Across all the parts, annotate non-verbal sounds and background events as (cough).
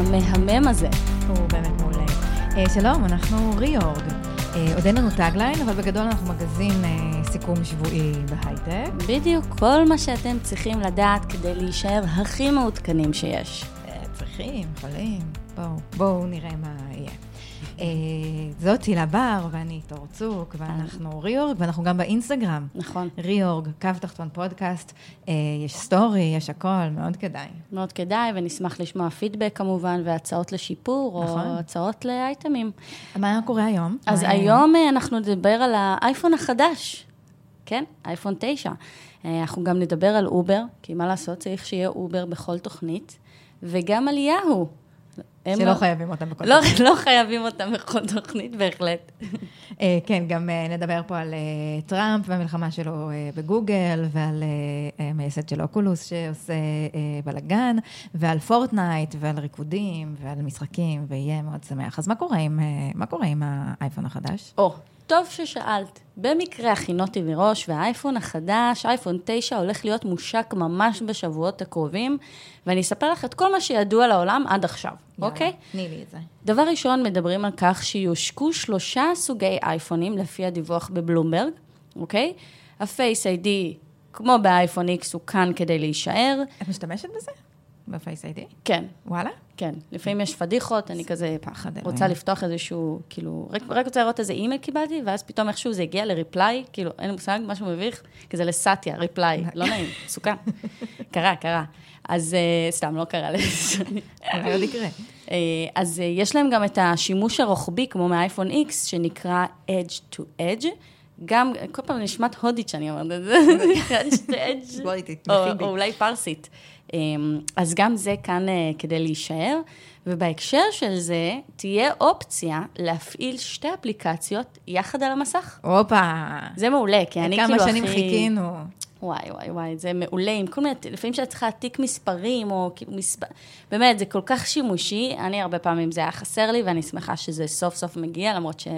המהמם הזה. הוא באמת מעולה. אה, שלום, אנחנו ריאורג. אה, עוד אין לנו טאגליין, אבל בגדול אנחנו מגזין אה, סיכום שבועי בהייטק. בדיוק כל מה שאתם צריכים לדעת כדי להישאר הכי מעודכנים שיש. אה, צריכים, יכולים. בואו, בואו נראה מה. אה, זאת הילה בר, ואני תור צוק, ואנחנו ריאורג, ואנחנו גם באינסטגרם. נכון. ריאורג, קו תחתון פודקאסט, אה, יש story, יש הכל, מאוד כדאי. מאוד כדאי, ונשמח לשמוע פידבק כמובן, והצעות לשיפור, נכון. או הצעות לאייטמים. מה קורה היום? אז היום אה, אנחנו נדבר על האייפון החדש, כן? אייפון 9. אנחנו גם נדבר על אובר, כי מה לעשות, צריך שיהיה אובר בכל תוכנית, וגם על יאהו. שלא לא... חייבים אותם בכל לא, תוכנית. לא חייבים אותם בכל תוכנית, בהחלט. אה, כן, גם אה, נדבר פה על אה, טראמפ והמלחמה שלו בגוגל, ועל המייסד של אוקולוס שעושה בלאגן, ועל פורטנייט, ועל ריקודים, ועל משחקים, ויהיה מאוד שמח. אז מה קורה עם, מה קורה עם האייפון החדש? או, טוב ששאלת. במקרה הכינותי מראש, והאייפון החדש, אייפון 9, הולך להיות מושק ממש בשבועות הקרובים, ואני אספר לך את כל מה שידוע לעולם עד עכשיו, יאללה, אוקיי? תני לי את זה. דבר ראשון, מדברים על כך שיושקו שלושה סוגי אייפונים, לפי הדיווח בבלומברג, אוקיי? ה Face ID, כמו באייפון X, הוא כאן כדי להישאר. את משתמשת בזה? ב Face ID? כן. וואלה? כן. לפעמים יש פדיחות, אני כזה פחד רוצה לפתוח איזשהו, כאילו, רק, רק רוצה לראות איזה אימייל קיבלתי, ואז פתאום איכשהו זה הגיע ל reply, כאילו, אין לי מושג, משהו מביך, כזה לסאטיה, reply, (laughs) לא נעים, סוכן. קרה, קרה. אז אה, סתם, לא קרה לזה. (laughs) עוד יקרה. אה, אז אה, יש להם גם את השימוש הרוחבי, כמו מאייפון X, שנקרא Edge to Edge. גם, כל פעם נשמעת הודית שאני אומרת את זה. (laughs) בואי תתמכי בי. או אולי פרסית. אמ, אז גם זה כאן אה, כדי להישאר, ובהקשר של זה, תהיה אופציה להפעיל שתי אפליקציות יחד על המסך. הופה. זה מעולה, כי אני כאילו הכי... כמה שנים חיכינו. וואי, וואי, וואי, זה מעולה, עם כל מיני, לפעמים שאת צריכה להעתיק מספרים, או כאילו מספר... באמת, זה כל כך שימושי, אני הרבה פעמים זה היה חסר לי, ואני שמחה שזה סוף סוף מגיע, למרות ש...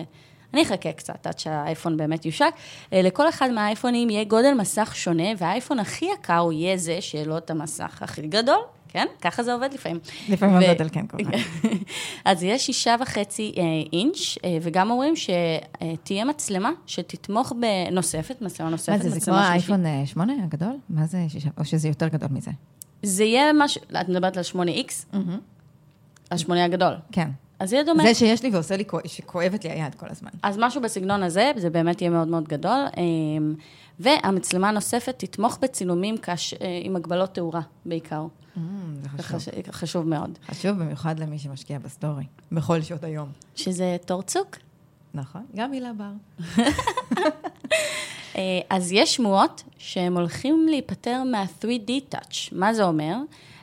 אני אחכה קצת עד שהאייפון באמת יושק. אה, לכל אחד מהאייפונים יהיה גודל מסך שונה, והאייפון הכי יקר הוא יהיה זה שיהיה לו את המסך הכי גדול. כן? ככה זה עובד לפעמים. לפעמים ו... גודל, כן, כמובן. (laughs) אז יש שישה וחצי אה, אינץ', אה, וגם אומרים שתהיה מצלמה שתתמוך בנוספת, מצלמה נוספת, מה זה, זה כמו האייפון 8 הגדול? מה זה שישה, או שזה יותר גדול מזה? זה יהיה משהו, את מדברת על 8X? על 8 הגדול. כן. אז יהיה דומה. זה שיש לי ועושה לי, שכואבת לי היד כל הזמן. אז משהו בסגנון הזה, זה באמת יהיה מאוד מאוד גדול. אמ, והמצלמה הנוספת תתמוך בצילומים קש, אה, עם הגבלות תאורה בעיקר. Mm, זה חשוב. חש, חשוב מאוד. חשוב במיוחד למי שמשקיע בסטורי, בכל שעות היום. שזה תור צוק. נכון, גם הילה בר. (laughs) אה, אז יש שמועות שהם הולכים להיפטר מה-3D touch. מה זה אומר?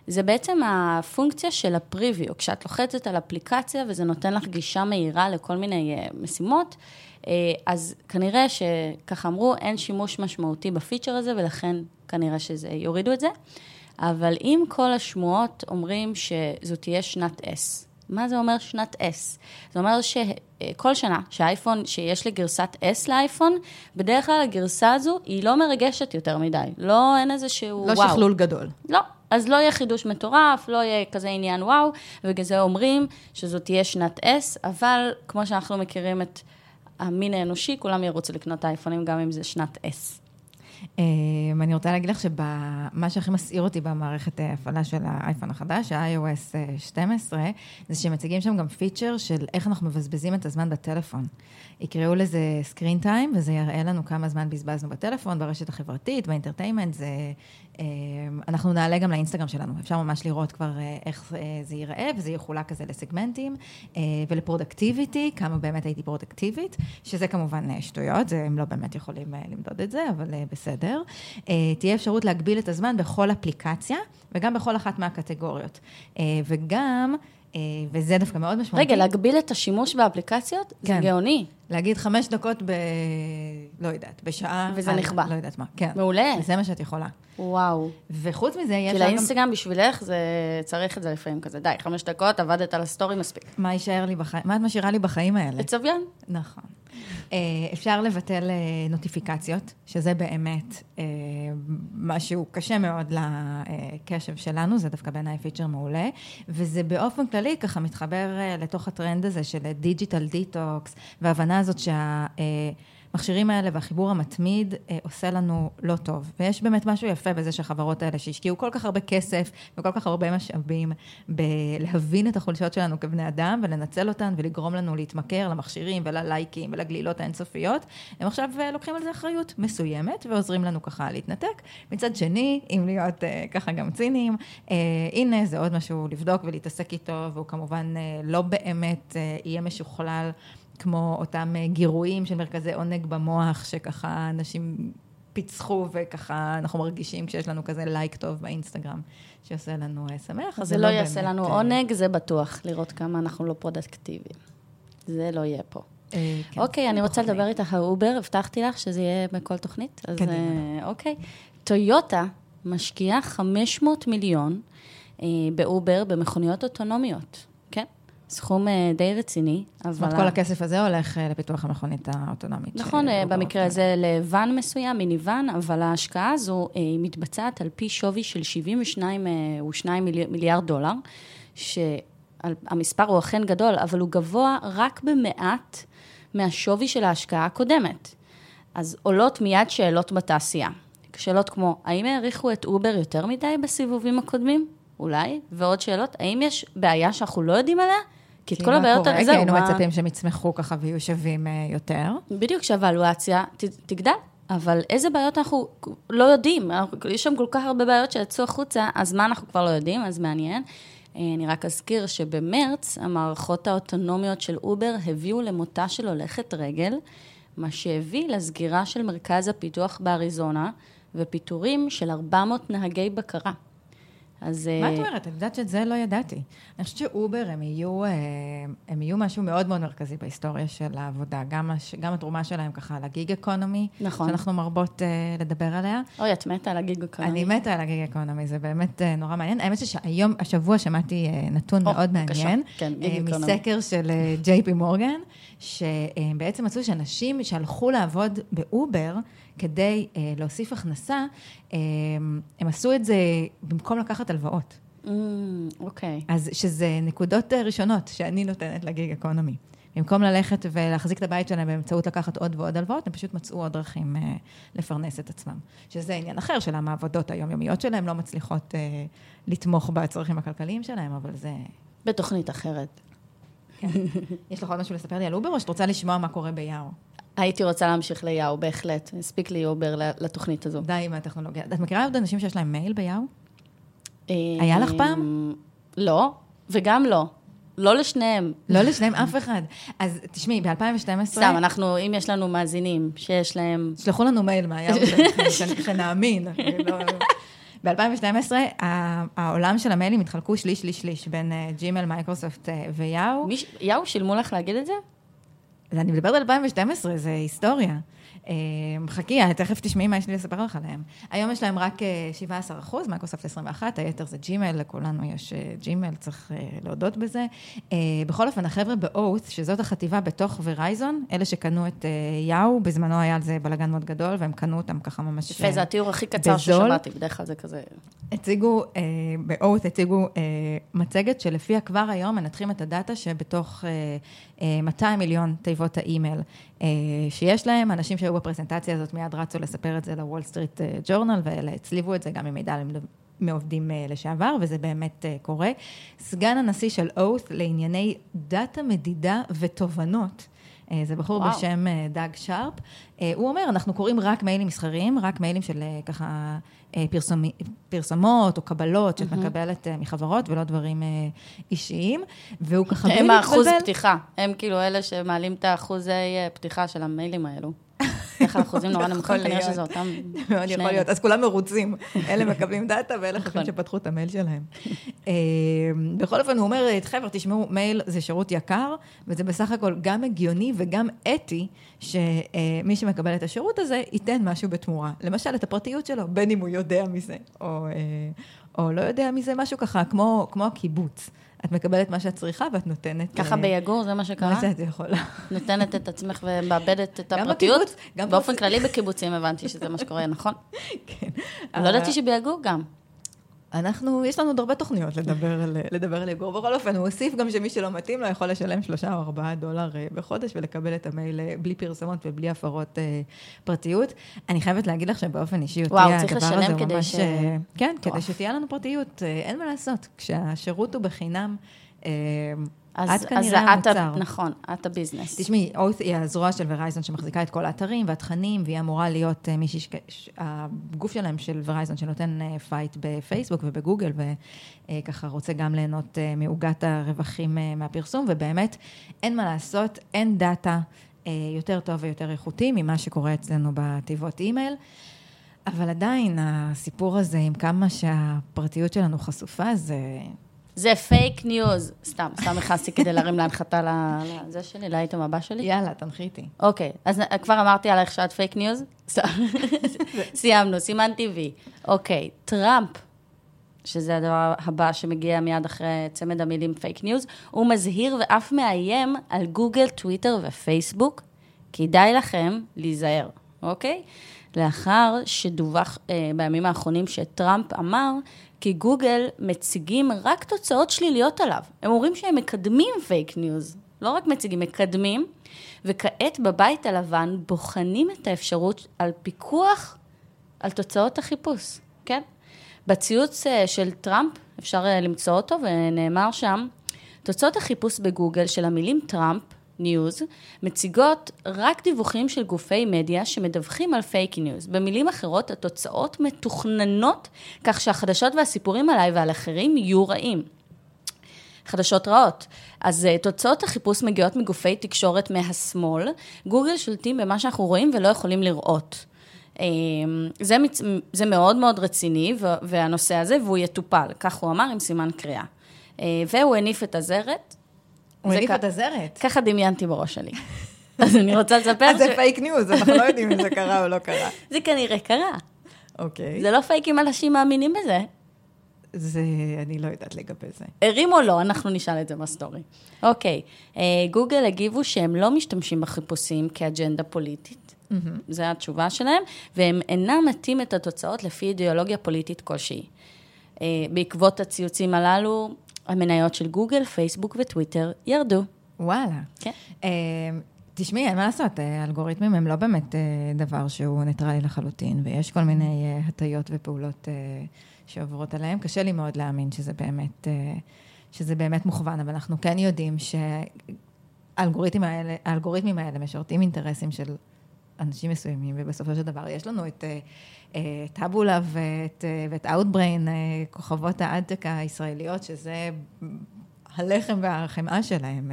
זה בעצם הפונקציה של הפריוויו. כשאת לוחצת על אפליקציה וזה נותן לך גישה מהירה לכל מיני uh, משימות, uh, אז כנראה שככה אמרו, אין שימוש משמעותי בפיצ'ר הזה, ולכן כנראה שזה, יורידו את זה. אבל אם כל השמועות אומרים שזו תהיה שנת S, מה זה אומר שנת S? זה אומר שכל שנה שהאייפון, שיש לי גרסת S לאייפון, בדרך כלל הגרסה הזו היא לא מרגשת יותר מדי. לא, אין איזה שהוא לא וואו. לא שכלול גדול. לא, אז לא יהיה חידוש מטורף, לא יהיה כזה עניין וואו, ובגלל זה אומרים שזאת תהיה שנת S, אבל כמו שאנחנו מכירים את המין האנושי, כולם ירוצו לקנות אייפונים גם אם זה שנת S. Um, אני רוצה להגיד לך שמה שהכי מסעיר אותי במערכת ההפעלה של האייפון החדש, ה-iOS 12, זה שמציגים שם גם פיצ'ר של איך אנחנו מבזבזים את הזמן בטלפון. יקראו לזה screen time, וזה יראה לנו כמה זמן בזבזנו בטלפון, ברשת החברתית, באינטרטיימנט, זה... Um, אנחנו נעלה גם לאינסטגרם שלנו, אפשר ממש לראות כבר uh, איך זה ייראה, וזה יחולק כזה לסגמנטים, ולפרודקטיביטי, כמה באמת הייתי פרודקטיבית, שזה כמובן שטויות, הם לא באמת יכולים למדוד את זה, אבל בסדר. בסדר. אה, תהיה אפשרות להגביל את הזמן בכל אפליקציה, וגם בכל אחת מהקטגוריות. אה, וגם... אה, וזה דווקא מאוד משמעותי. רגע, להגביל את השימוש באפליקציות? כן. זה גאוני. להגיד חמש דקות ב... לא יודעת, בשעה... וזה נכבה. לא יודעת מה, כן. מעולה. זה מה שאת יכולה. וואו. וחוץ מזה, יש כי גם... לאינסטגרם בשבילך, זה צריך את זה לפעמים כזה. די, חמש דקות, עבדת על ה story, מספיק. מה יישאר לי בחיים? מה את משאירה לי בחיים האלה? לצביון. נכון. אה, אפשר לבטל אה, נוטיפיקציות, שזה באמת אה, משהו קשה מאוד לקשב שלנו, זה דווקא בעיניי feature מעולה, וזה באופן כללי ככה מתחבר לתוך הטרנד הזה של digital detox, הזאת שה... אה, המכשירים האלה והחיבור המתמיד אה, עושה לנו לא טוב. ויש באמת משהו יפה בזה שהחברות האלה שהשקיעו כל כך הרבה כסף וכל כך הרבה משאבים בלהבין את החולשות שלנו כבני אדם ולנצל אותן ולגרום לנו להתמכר למכשירים וללייקים ולגלילות האינסופיות, הם עכשיו אה, לוקחים על זה אחריות מסוימת ועוזרים לנו ככה להתנתק. מצד שני, אם להיות אה, ככה גם ציניים, הנה זה עוד משהו לבדוק ולהתעסק איתו, והוא כמובן לא באמת יהיה משוכלל. כמו אותם אה, גירויים של מרכזי עונג במוח, שככה אנשים פיצחו וככה אנחנו מרגישים כשיש לנו כזה לייק טוב באינסטגרם, שעושה לנו שמח. זה לא יעשה באמת, לנו אה, עונג, זה בטוח, לראות כמה אנחנו לא פרודקטיביים. זה לא יהיה פה. אה, כן, אוקיי, אני רוצה פחות לדבר איתך על אובר, הבטחתי לך שזה יהיה בכל תוכנית. אז קדימה. אוקיי. טויוטה משקיעה 500 מיליון אה, באובר במכוניות אוטונומיות? סכום אה, די רציני, אבל... כל הכסף הזה הולך אה, לפיתוח המכונית האוטונומית. נכון, אה, במקרה אופטימי. הזה לוואן מסוים, מיניוואן, אבל ההשקעה הזו היא מתבצעת על פי שווי של 72 אה, ושניים מילי- מיליארד דולר, שהמספר הוא אכן גדול, אבל הוא גבוה רק במעט מהשווי של ההשקעה הקודמת. אז עולות מיד שאלות בתעשייה. שאלות כמו, האם העריכו את אובר יותר מדי בסיבובים הקודמים? אולי. ועוד שאלות, האם יש בעיה שאנחנו לא יודעים עליה? כי את כי כל הבעיות? האלה, כי זהו, היינו מה- מצפים שהם יצמחו ככה ויהיו שווים אה, יותר. בדיוק, שהאוולואציה ת- תגדל, אבל איזה בעיות אנחנו לא יודעים? יש שם כל כך הרבה בעיות שיצאו החוצה, אז מה אנחנו כבר לא יודעים? אז מעניין. אה, אני רק אזכיר שבמרץ המערכות האוטונומיות של אובר הביאו למותה של הולכת רגל, מה שהביא לסגירה של מרכז הפיתוח באריזונה ופיטורים של 400 נהגי בקרה. אז... מה אה, את אומרת? את יודעת שאת זה לא ידעתי. אני חושבת שאובר הם יהיו, אה, הם יהיו משהו מאוד מאוד מרכזי בהיסטוריה של העבודה. גם, הש, גם התרומה שלהם ככה ל gig economy, נכון. שאנחנו מרבות אה, לדבר עליה. אוי, את מתה על ה gig, אני מתה על ה gig economy, זה באמת אה, נורא מעניין. האמת שהיום, השבוע שמעתי אה, נתון או, מאוד בבקשה. מעניין. כן, אה, gig economy. מסקר של ג'יי פי מורגן, שבעצם מצאו שאנשים שהלכו לעבוד באובר כדי אה, להוסיף הכנסה, אה, הם עשו את זה במקום לקחת הלוואות. Mm, אוקיי. אז שזה נקודות אה, ראשונות שאני נותנת לגיג אקונומי. במקום ללכת ולהחזיק את הבית שלהם באמצעות לקחת עוד ועוד הלוואות, הם פשוט מצאו עוד דרכים אה, לפרנס את עצמם. שזה עניין אחר של למה העבודות היומיומיות שלהם לא מצליחות אה, לתמוך בצרכים הכלכליים שלהם, אבל זה... בתוכנית אחרת. (laughs) יש לך עוד משהו לספר לי על אובר, או שאת רוצה לשמוע מה קורה ביאו? הייתי רוצה להמשיך ליאו, בהחלט. הספיק לי אובר לתוכנית הזו. די עם הטכנולוגיה. את מכירה עוד אנשים שיש להם מייל ביאו? היה לך פעם? לא, וגם לא. לא לשניהם. לא לשניהם אף אחד. אז תשמעי, ב-2012... סתם, אנחנו, אם יש לנו מאזינים שיש להם... שלחו לנו מייל שלכם, שנ- שנאמין. ב-2012, העולם של המיילים התחלקו שליש, שליש, שליש, בין ג'ימל, מייקרוסופט ויאו. יאו, שילמו לך להגיד את זה? אני מדברת על 2012, זה היסטוריה. אה, חכי, אה, תכף תשמעי מה יש לי לספר לך עליהם. היום יש להם רק אה, 17 אחוז, מייקרוסופט 21, היתר זה ג'ימל, לכולנו יש אה, ג'ימל, צריך אה, להודות בזה. אה, בכל אופן, החבר'ה ב Oath, שזאת החטיבה בתוך ורייזון, אלה שקנו את אה, יאו, בזמנו היה על זה בלאגן מאוד גדול, והם קנו אותם ככה ממש... יפה, זה התיאור הכי קצר בזול. ששמעתי, בדרך כלל זה כזה... הציגו, אה, ב Oath הציגו אה, מצגת שלפיה כבר היום מנתחים את ה data שבתוך אה, אה, 200 מיליון תיבות האימייל אה, שיש להם. אנשים שהיו בפרזנטציה הזאת מיד רצו לספר את זה לוול סטריט ג'ורנל, והצליבו את זה גם עם מידע מעובדים אה, לשעבר, וזה באמת אה, קורה. סגן הנשיא של Oath לענייני data מדידה ותובנות. אה, זה בחור וואו. בשם אה, דאג שרפ. אה, הוא אומר, אנחנו קוראים רק מיילים מסחריים, רק מיילים של ככה פרסומי, פרסומות או קבלות שאת מקבלת אה, מחברות ולא דברים אישיים, והוא ככה בלי הם האחוז להתבלבל. פתיחה. הם כאילו אלה שמעלים את האחוזי פתיחה של המיילים האלו. בדרך כלל אחוזים נורא נמוכים, כנראה. שזה אותם (laughs) מאוד שני יכול. להיות. אז כולם מרוצים. אלה מקבלים דאטה ואלה חושבים נכון. שפתחו את המייל שלהם. אה, בכל אופן, הוא אומר, חבר'ה, תשמעו, מייל זה שירות יקר, וזה בסך הכל גם הגיוני וגם אתי, שמי שמקבל את השירות הזה ייתן משהו בתמורה. למשל, את הפרטיות שלו, בין אם הוא יודע מזה, או, אה, או לא יודע מזה, משהו ככה, כמו, כמו הקיבוץ. את מקבלת מה שאת צריכה ואת נותנת... ככה אה, ביגור, זה מה שקרה? מה שאת יכולה. נותנת את עצמך ומאבדת את (laughs) גם הפרטיות? בקיבוץ, גם באופן. כללי בקיבוצים הבנתי שזה מה שקורה, נכון? (laughs) כן. לא ידעתי שביגור גם. אנחנו, יש לנו עוד הרבה תוכניות לדבר על, לדבר על יגור. בכל אופן, הוא הוסיף גם שמי שלא מתאים לו יכול לשלם שלושה או ארבעה דולר אה, בחודש ולקבל את המייל אה, בלי פרסומות ובלי הפרות אה, פרטיות. אני חייבת להגיד לך שבאופן אישי, אותי וואו, צריך לשלם כדי ממש... ש- אה, כן, מטורף. כדי שתהיה לנו פרטיות, אין מה לעשות. כשהשירות הוא בחינם, אה, אז, את אז כנראה את ה- המוצר. נכון, את הביזנס. תשמעי, אורת היא הזרוע של ורייזון שמחזיקה את כל האתרים והתכנים, והיא אמורה להיות אה, מישהי, הגוף שלהם של ורייזון שנותן אה, fight בפייסבוק ובגוגל, וככה רוצה גם ליהנות אה, מעוגת הרווחים אה, מהפרסום, ובאמת, אין מה לעשות, אין data אה, יותר טוב ויותר איכותי ממה שקורה אצלנו בתיבות אימייל. אבל עדיין, הסיפור הזה עם כמה שהפרטיות שלנו חשופה, זה... זה fake news. סתם, סתם נכנסתי כדי להרים להנחתה לזה שלי, לאייטם הבא שלי. יאללה, תנחיתי. אוקיי, אז כבר אמרתי עלייך שאת fake news? סיימנו, סימן טבעי. אוקיי, טראמפ, שזה הדבר הבא שמגיע מיד אחרי צמד המילים fake news, הוא מזהיר ואף מאיים על גוגל, טוויטר ופייסבוק. כדאי לכם להיזהר, אוקיי? לאחר שדווח אה, בימים האחרונים שטראמפ אמר כי גוגל מציגים רק תוצאות שליליות עליו. הם אומרים שהם מקדמים fake news, לא רק מציגים, מקדמים, וכעת בבית הלבן בוחנים את האפשרות על פיקוח על תוצאות החיפוש, כן? בציוץ אה, של טראמפ, אפשר אה, למצוא אותו, ונאמר שם, תוצאות החיפוש בגוגל של המילים טראמפ, news, מציגות רק דיווחים של גופי מדיה שמדווחים על fake news. במילים אחרות, התוצאות מתוכננות כך שהחדשות והסיפורים עליי ועל אחרים יהיו רעים. חדשות רעות. אז אה, תוצאות החיפוש מגיעות מגופי תקשורת מהשמאל. גוגל שולטים במה שאנחנו רואים ולא יכולים לראות. אמ, זה, מצ... זה מאוד מאוד רציני. והנושא הזה, והוא יטופל, כך הוא אמר עם סימן קריאה. אה, והוא הניף את הזרת. הוא כ- את הזרת. ככה דמיינתי בראש שלי. (laughs) אז אני רוצה לספר אז זה ש... fake news, אנחנו לא יודעים אם זה קרה או לא קרה. (laughs) זה כנראה קרה. אוקיי. זה לא פייק אם אנשים מאמינים בזה. זה, אני לא יודעת לגבי זה. הרים או לא, אנחנו נשאל את זה ב story. אוקיי, אה, גוגל הגיבו שהם לא משתמשים בחיפושים כאג'נדה פוליטית. זו התשובה שלהם, והם אינם מטים את התוצאות לפי אידיאולוגיה פוליטית כלשהי. אה, בעקבות הציוצים הללו, המניות של גוגל, פייסבוק וטוויטר ירדו. וואלה. כן. אה, תשמעי, אין מה לעשות, אה, האלגוריתמים הם לא באמת אה, דבר שהוא ניטרלי לחלוטין, ויש כל מיני אה, הטיות ופעולות אה, שעוברות עליהם. קשה לי מאוד להאמין שזה באמת, אה, שזה באמת מוכוון, אבל אנחנו כן יודעים שהאלגוריתמים האלה, האלגוריתמים האלה משרתים אינטרסים של אנשים מסוימים, ובסופו של דבר יש לנו את אה, אה, טאבולה ואת, אה, ואת Outbrain, כוכבות האדטק הישראליות, שזה הלחם והחמאה שלהם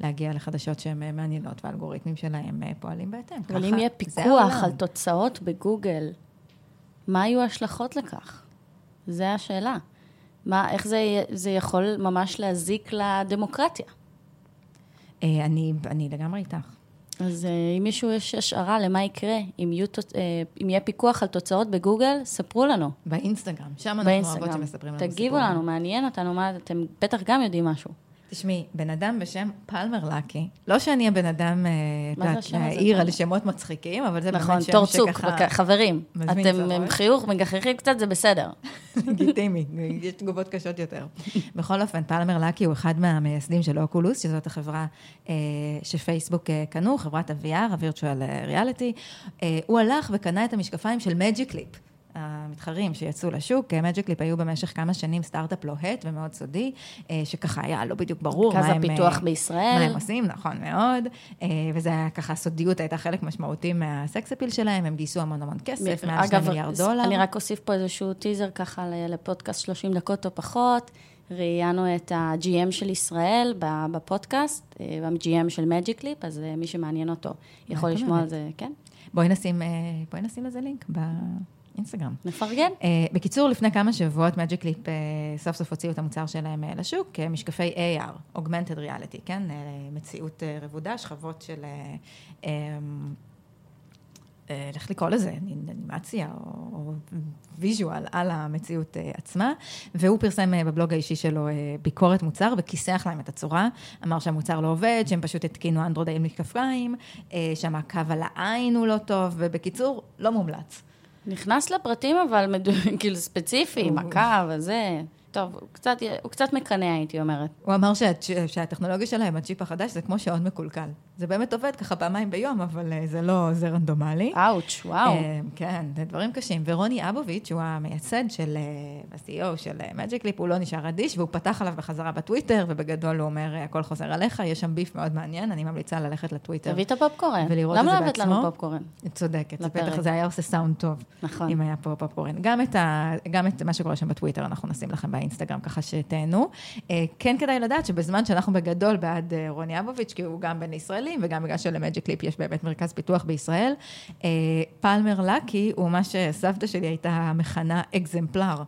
להגיע לחדשות שהן מעניינות, והאלגוריתמים שלהם פועלים בהתאם. אבל אם יהיה פיקוח. על תוצאות בגוגל, מה יהיו ההשלכות לכך? זו השאלה. מה, איך זה, זה יכול ממש להזיק לדמוקרטיה? אני, אני לגמרי איתך. אז אה, אם מישהו יש השערה למה יקרה, אם, יהיו, אה, אם יהיה פיקוח על תוצאות בגוגל, ספרו לנו. באינסטגרם, שם אנחנו אוהבות. שמספרים לנו תגיבו סיפורים. לנו, מעניין אותנו, מה, אתם בטח גם יודעים משהו. תשמעי, בן אדם בשם פלמר לקי, לא שאני הבן אדם, אה, את יודעת, להעיר על? שמות מצחיקים, אבל זה נכון, באמת שם תור צוק, שככה בק- חברים. אתם. עם חיוך, מגחכים קצת, זה בסדר. (laughs) לגיטימי, יש תגובות קשות יותר. (laughs) בכל אופן, פלמר לקי הוא אחד מהמייסדים של אוקולוס, שזאת החברה אה, שפייסבוק אה, קנו, חברת ה-VR, ה-Virtual Reality. הוא הלך וקנה את המשקפיים של Magic Leap. המתחרים שיצאו לשוק, Magic Leap היו במשך כמה שנים סטארט-אפ לוהט ומאוד סודי, אה, שככה היה לא בדיוק ברור מה הם... הפיתוח אה, בישראל. מה הם עושים, נכון מאוד. אה, וזה היה ככה, הסודיות הייתה חלק משמעותי מה sex appeal שלהם, הם גייסו המון המון כסף, מעל שני מיליארד דולר. אני רק אוסיף פה איזשהו teaser ככה לפודקאסט 30 דקות או פחות. ראיינו את ה-GM של ישראל בפודקאסט, אה, וה-GM של Magic Leap, אז אה, מי שמעניין אותו יכול לשמוע? על זה, כן? בואי נשים, אה, בואי נשים לזה לינק באינסטגרם. נפרגן. אה, בקיצור, לפני כמה שבועות Magic Leap אה, סוף סוף הוציאו את המוצר שלהם אה, לשוק, uh, משקפי AR, Augmented Reality, כן? Uh, מציאות uh, רבודה, שכבות של... Uh, um, איך לקרוא לזה, אנימציה או ויז'ואל על המציאות עצמה, והוא פרסם בבלוג האישי שלו ביקורת מוצר וכיסח להם את הצורה, אמר שהמוצר לא עובד, שהם פשוט התקינו אנדרואיד מכפיים, שהמעקב על העין הוא לא טוב, ובקיצור, לא מומלץ. נכנס לפרטים, אבל (laughs) כאילו ספציפי, מכה וזה. טוב, הוא קצת, הוא קצת מקנא, הייתי אומרת. הוא אמר שהטכנולוגיה שלהם, הצ'יפ החדש, זה כמו שעון מקולקל. זה באמת עובד ככה פעמיים ביום, אבל אה, זה לא, זה רנדומלי. אאוץ', וואו. אה, כן, זה דברים קשים. ורוני אבוביץ', הוא המייסד של, ה-CEO אה, של Magic Leap, הוא לא נשאר אדיש, והוא פתח עליו בחזרה בטוויטר, ובגדול הוא אומר, הכל חוזר עליך, יש שם ביף מאוד מעניין, אני ממליצה ללכת לטוויטר. תביא את הפופקורן. ולראות את זה בעצמו. למה לא הבאת לנו פופקורן? צודקת, בטח זה היה עושה סאונד טוב. נכון. אם היה פה פופקורן. גם את, ה, גם את מה שקורה שם בטוויטר, אנחנו נשים לכם באינסטגרם, ככה שתהנו. כן כדאי לדעת שבזמן שאנחנו בגדול בעד רוני אבוביץ', כי הוא גם בין ישראלים וגם בגלל של מג'יק ליפ יש באמת מרכז פיתוח בישראל. אה, פלמר לקי הוא מה שסבתא שלי הייתה מכנה אקזמפלר.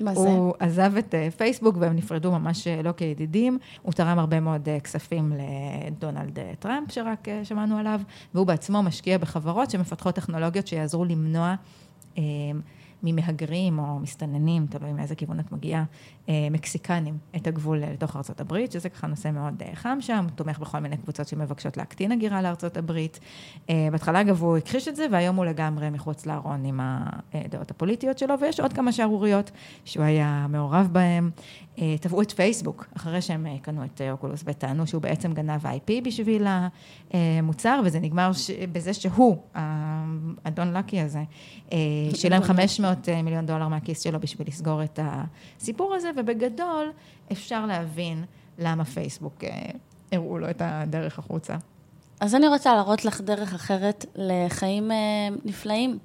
מה זה? הוא עזב את אה, פייסבוק והם נפרדו ממש אה, לא כידידים. הוא תרם הרבה מאוד כספים לדונלד טראמפ, שרק שמענו עליו, והוא בעצמו משקיע בחברות שמפתחות טכנולוגיות שיעזרו למנוע ממהגרים או מסתננים, תלוי מאיזה כיוון את מגיעה, אה, מקסיקנים את הגבול לתוך ארצות הברית, שזה ככה נושא מאוד אה, חם שם, תומך בכל מיני קבוצות שמבקשות להקטין הגירה לארצות הברית. אה, בהתחלה, אגב, הוא הכחיש את זה, והיום הוא לגמרי מחוץ לארון עם הדעות הפוליטיות שלו, ויש עוד כמה שערוריות שהוא היה מעורב בהן. תבעו את פייסבוק, אחרי שהם קנו את אוקולוס וטענו שהוא בעצם גנב IP בשביל המוצר, וזה נגמר בזה שהוא, האדון לקי הזה, שילם 500 מיליון דולר מהכיס שלו בשביל לסגור את הסיפור הזה, ובגדול אפשר להבין למה פייסבוק אה, הראו לו את הדרך החוצה. אז אני רוצה להראות לך דרך אחרת לחיים אה, נפלאים.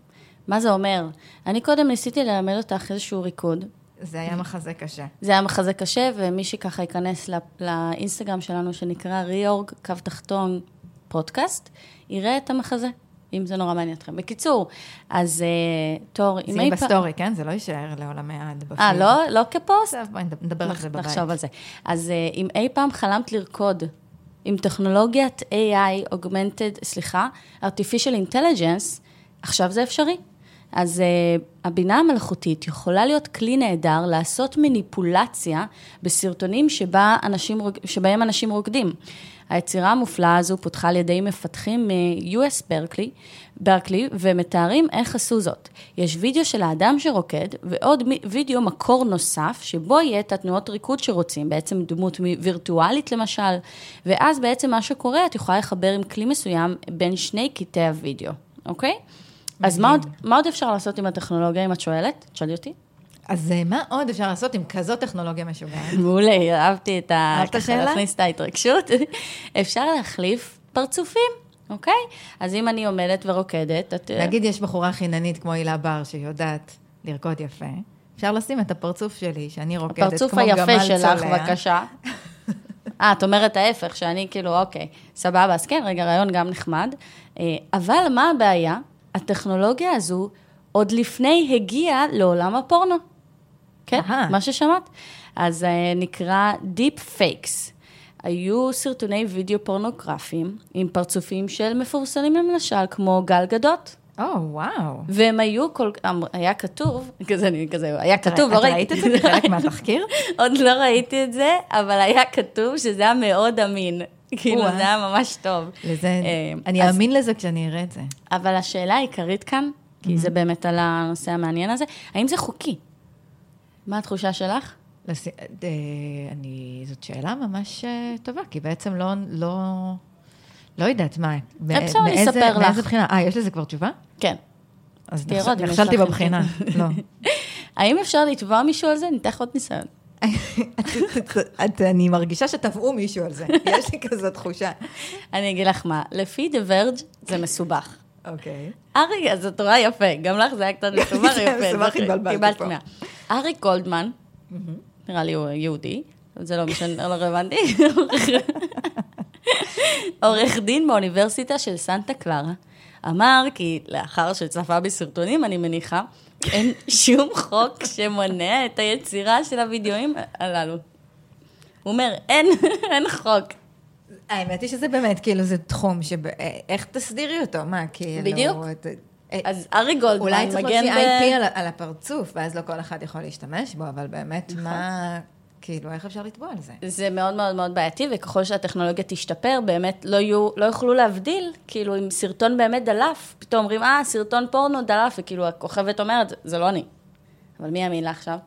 מה זה אומר? אני קודם ניסיתי ללמד אותך איזשהו ריקוד. זה היה מחזה קשה. זה היה מחזה קשה, ומי שככה ייכנס לא, לאינסטגרם שלנו, שנקרא ריאורג, קו תחתון, פודקאסט, יראה את המחזה. אם זה נורא מעניין אתכם. בקיצור, אז uh, תור, אם אי פעם... שים בסטורי, כן? זה לא יישאר לעולמי עד. אה, לא? לא כפוסט? טוב, בואי נדבר על זה בבית. נחשוב על זה. אז uh, אם אי פעם חלמת לרקוד עם טכנולוגיית AI, Augmented, סליחה, artificial intelligence, עכשיו זה אפשרי. אז uh, הבינה המלאכותית יכולה להיות כלי נהדר לעשות מניפולציה בסרטונים שבה אנשים, שבהם אנשים רוקדים. היצירה המופלאה הזו פותחה על ידי מפתחים מ-US ברקלי, ברקלי, ומתארים איך עשו זאת. יש וידאו של האדם שרוקד, ועוד וידאו מקור נוסף, שבו יהיה את התנועות ריקוד שרוצים, בעצם דמות וירטואלית למשל, ואז בעצם מה שקורה, את יכולה לחבר עם כלי מסוים בין שני קטעי הוידאו, אוקיי? אז מה עוד, מה עוד אפשר לעשות עם הטכנולוגיה, אם את שואלת? תשאלי אותי. אז אה, מה עוד אפשר לעשות עם כזאת טכנולוגיה משוגעת? מעולה, אהבתי את ה... אהבת השאלה? להכניס את ההתרגשות. (laughs) אפשר להחליף פרצופים, אוקיי? אז אם אני עומדת ורוקדת, את... נגיד יש בחורה חיננית כמו הילה בר שיודעת לרקוד יפה, אפשר לשים את הפרצוף שלי, שאני רוקדת כמו גמל צולע. הפרצוף היפה שלך, בבקשה. (laughs) אה, את אומרת ההפך, שאני כאילו, אוקיי, סבבה, אז כן, רגע, רעיון גם נחמד. אה, אבל מה הבעיה? הטכנולוגיה הזו עוד לפני הגיעה לעולם הפורנו. כן, Aha. מה ששמעת. אז uh, נקרא Deep Fakes. היו סרטוני וידאו פורנוגרפיים עם פרצופים של מפורסמים למשל, כמו גל גדות. או, oh, וואו. Wow. והם היו כל... אמ, היה כתוב, כזה, אני כזה, היה כתוב, לא ראיתי. את זה כחלק מהתחקיר? (laughs) עוד לא ראיתי את זה, אבל היה כתוב שזה היה מאוד אמין. כאילו, זה היה ממש טוב. לזה, אה, אני אאמין לזה כשאני אראה את זה. אבל השאלה העיקרית כאן, כי זה באמת על הנושא המעניין הזה, האם זה חוקי? מה התחושה שלך? לס... אה, אני, זאת שאלה ממש אה, טובה, כי בעצם לא, לא, לא יודעת מה. אפשר לספר לך. מאיזה בחינה? אה, יש לזה כבר תשובה? כן. אז נכשלתי בבחינה, לא. (laughs) האם אפשר לתבוע מישהו על זה? ניתח עוד ניסיון. (laughs) אני מרגישה שתבעו מישהו על זה, (laughs) יש לי כזאת תחושה. אני אגיד לך מה, לפי The Verge זה מסובך. אוקיי. ארי, אז את רואה יפה, גם לך זה היה קצת מסובך יפה. זה מסובך, התבלבלתי פה. אריק גולדמן, נראה לי הוא יהודי, זה לא משנה, לא רלוונטי. (laughs) עורך דין באוניברסיטה של סנטה קלרה, אמר, כי לאחר שצפה בסרטונים, אני מניחה, אין שום חוק שמונע את היצירה של הוידאוים הללו. הוא אומר, אין, (laughs) אין חוק. האמת היא שזה באמת, כאילו, זה תחום ש... איך תסדירי אותו? מה, כאילו... בדיוק. את- אז ארי גולדמן אולי צריך מגן להוציא ב... IP על, על הפרצוף, ואז לא כל אחד יכול להשתמש בו, אבל באמת, מה... כאילו, איך אפשר לתבוע על זה? זה מאוד מאוד מאוד בעייתי, וככל שהטכנולוגיה תשתפר, באמת לא, יהיו, לא יוכלו להבדיל, כאילו, אם סרטון באמת דלף, פתאום אומרים, אה, סרטון פורנו דלף, וכאילו, הכוכבת אומרת, זה לא אני. אבל מי יאמין לה עכשיו?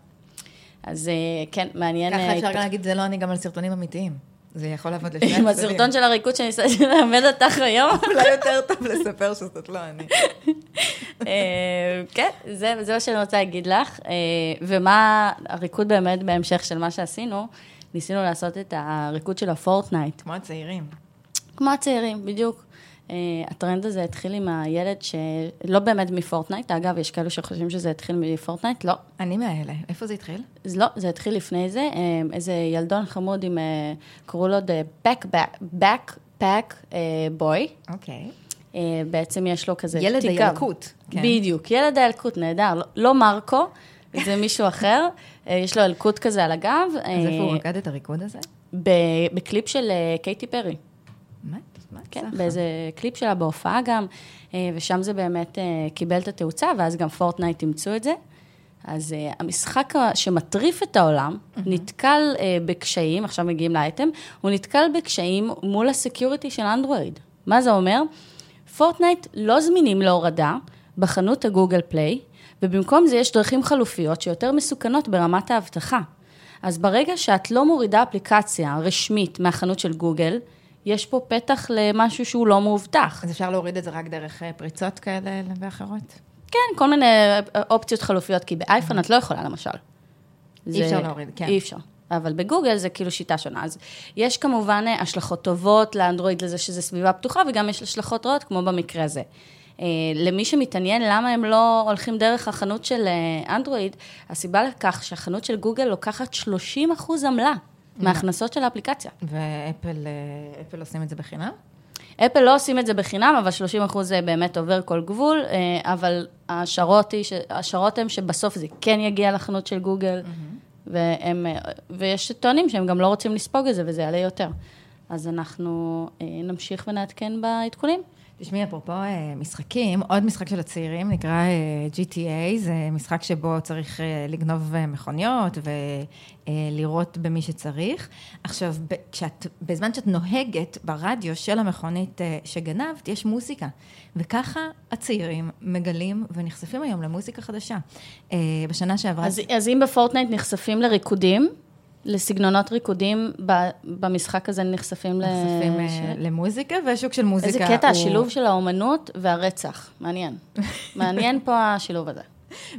אז אה, כן, מעניין... ככה אה, אפשר להגיד, זה לא אני גם על סרטונים אמיתיים. זה יכול לעבוד (laughs) לשני עם הצדדים. הסרטון של הריקוד שניסיתי ללמד אותך היום. (laughs) אולי יותר טוב לספר שזאת לא אני. (laughs) אה, כן, זה, זה מה שאני רוצה להגיד לך. אה, ומה הריקוד באמת בהמשך של מה שעשינו, ניסינו לעשות את הריקוד של הפורטנייט. כמו הצעירים. כמו הצעירים, בדיוק. אה, הטרנד הזה התחיל עם הילד שלא באמת מפורטנייט, אגב, יש כאלו שחושבים שזה התחיל מפורטנייט, לא. אני מהאלה. איפה זה התחיל? לא, זה התחיל לפני זה, uh, איזה ילדון חמוד עם, uh, קראו לו The Backpack, Backpack Boy. אוקיי. בעצם יש לו כזה ילד תיק גב. הילקוט, כן. בדיוק, ילד הילקוט, נהדר. לא, לא מרקו, זה מישהו אחר, יש לו ילקוט כזה על הגב. אז איפה הוא רקד את הריקוד הזה? בקליפ של קייטי פרי. מה? כן, סחה? באיזה קליפ שלה בהופעה גם, אה, ושם זה באמת אה, קיבל את התאוצה, ואז גם פורטנייט אימצו את זה. אז אה, המשחק שמטריף את העולם, נתקל אה, בקשיים, עכשיו מגיעים לאייטם, הוא נתקל בקשיים מול ה security של אנדרואיד. מה זה אומר? פורטנייט לא זמינים להורדה בחנות הגוגל פליי, ובמקום זה יש דרכים חלופיות שיותר מסוכנות ברמת האבטחה. אז ברגע שאת לא מורידה אפליקציה רשמית מהחנות של גוגל, יש פה פתח למשהו שהוא לא מאובטח. אז אפשר להוריד את זה רק דרך אה, פריצות כאלה ואחרות? כן, כל מיני אופציות חלופיות, כי באייפון את לא יכולה למשל. אי אפשר להוריד, כן. אי אפשר. אבל בגוגל זה כאילו שיטה שונה. אז יש כמובן אה, השלכות טובות לאנדרואיד לזה שזה סביבה פתוחה, וגם יש השלכות רעות, כמו במקרה הזה. אה, למי שמתעניין למה הם לא הולכים דרך החנות של אה, אנדרואיד, הסיבה לכך שהחנות של גוגל לוקחת 30 אחוז עמלה מההכנסות של האפליקציה. ואפל אה, אפל עושים את זה בחינם? אפל לא עושים את זה בחינם, אבל 30 אחוז זה באמת עובר כל גבול, אה, אבל השערות, היא ש... השערות הן שבסוף זה כן יגיע לחנות של גוגל, והם, אה, ויש טוענים שהם גם לא רוצים לספוג את זה, וזה יעלה יותר. אז אנחנו נמשיך ונעדכן בעדכונים. תשמעי, אפרופו אה, משחקים, עוד משחק של הצעירים נקרא אה, GTA, זה משחק שבו צריך אה, לגנוב מכוניות ולירות במי שצריך. עכשיו, כשאת, בזמן שאת נוהגת ברדיו של המכונית שגנבת, יש מוזיקה. וככה הצעירים מגלים ונחשפים היום למוזיקה חדשה. בשנה שעברה... אז, אז אם בפורטנייט נחשפים לריקודים, לסגנונות ריקודים, במשחק הזה נחשפים ל... נחשפים אה, ש- למוזיקה, והשוק של מוזיקה איזה קטע, הוא... השילוב של האומנות והרצח. מעניין. (laughs) מעניין פה השילוב הזה.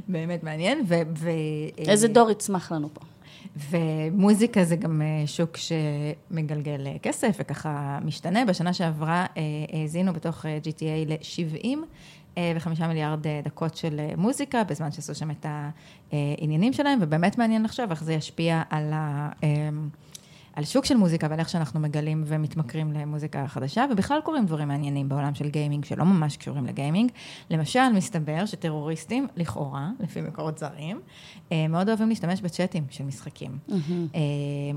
באמת מעניין, ו... ו איזה דור יצמח לנו פה. ומוזיקה זה גם אה, שוק שמגלגל אה, כסף וככה משתנה. בשנה שעברה אה, האזינו בתוך אה, GTA ל-70 וחמישה מיליארד אה, דקות של אה, מוזיקה, בזמן שעשו שם את העניינים שלהם, ובאמת מעניין לחשוב איך זה ישפיע על ה... על שוק של מוזיקה ועל איך שאנחנו מגלים ומתמכרים למוזיקה חדשה, ובכלל קורים דברים מעניינים בעולם של גיימינג שלא ממש קשורים לגיימינג. למשל, מסתבר שטרוריסטים, לכאורה, לפי מקורות זרים, אה, מאוד אוהבים להשתמש בצ'אטים של משחקים. אה,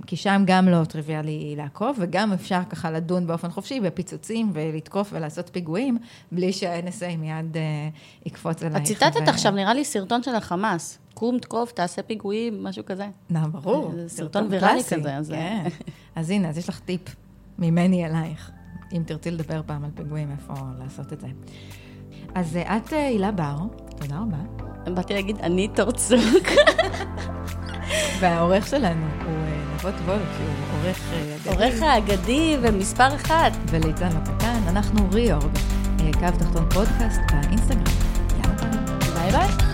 כי שם גם לא טריוויאלי לעקוב, וגם אפשר ככה לדון באופן חופשי בפיצוצים ולתקוף ולעשות פיגועים, בלי שה-NSA מיד אה, יקפוץ עלייך. את ציטטת ו- עכשיו, נראה לי סרטון של החמאס. קום, תקוף, תעשה פיגועים, משהו כזה. נה, ברור. זה סרטון ויראלי כזה, אז- כן. (laughs) אז הנה, אז יש לך טיפ ממני אלייך, אם תרצי לדבר פעם על פיגועים, איפה לעשות את זה. אז אה, את אה, הילה בר, תודה רבה. באתי להגיד, אני תורצוק. (laughs) והעורך שלנו הוא אה, נבות וולק, שהוא עורך אה, אגדי. עורך האגדי ומספר אחת. וליצן הפקן, אנחנו ריאורג, אה, קו תחתון פודקאסט באינסטגרם. יאללה ביי. ביי ביי.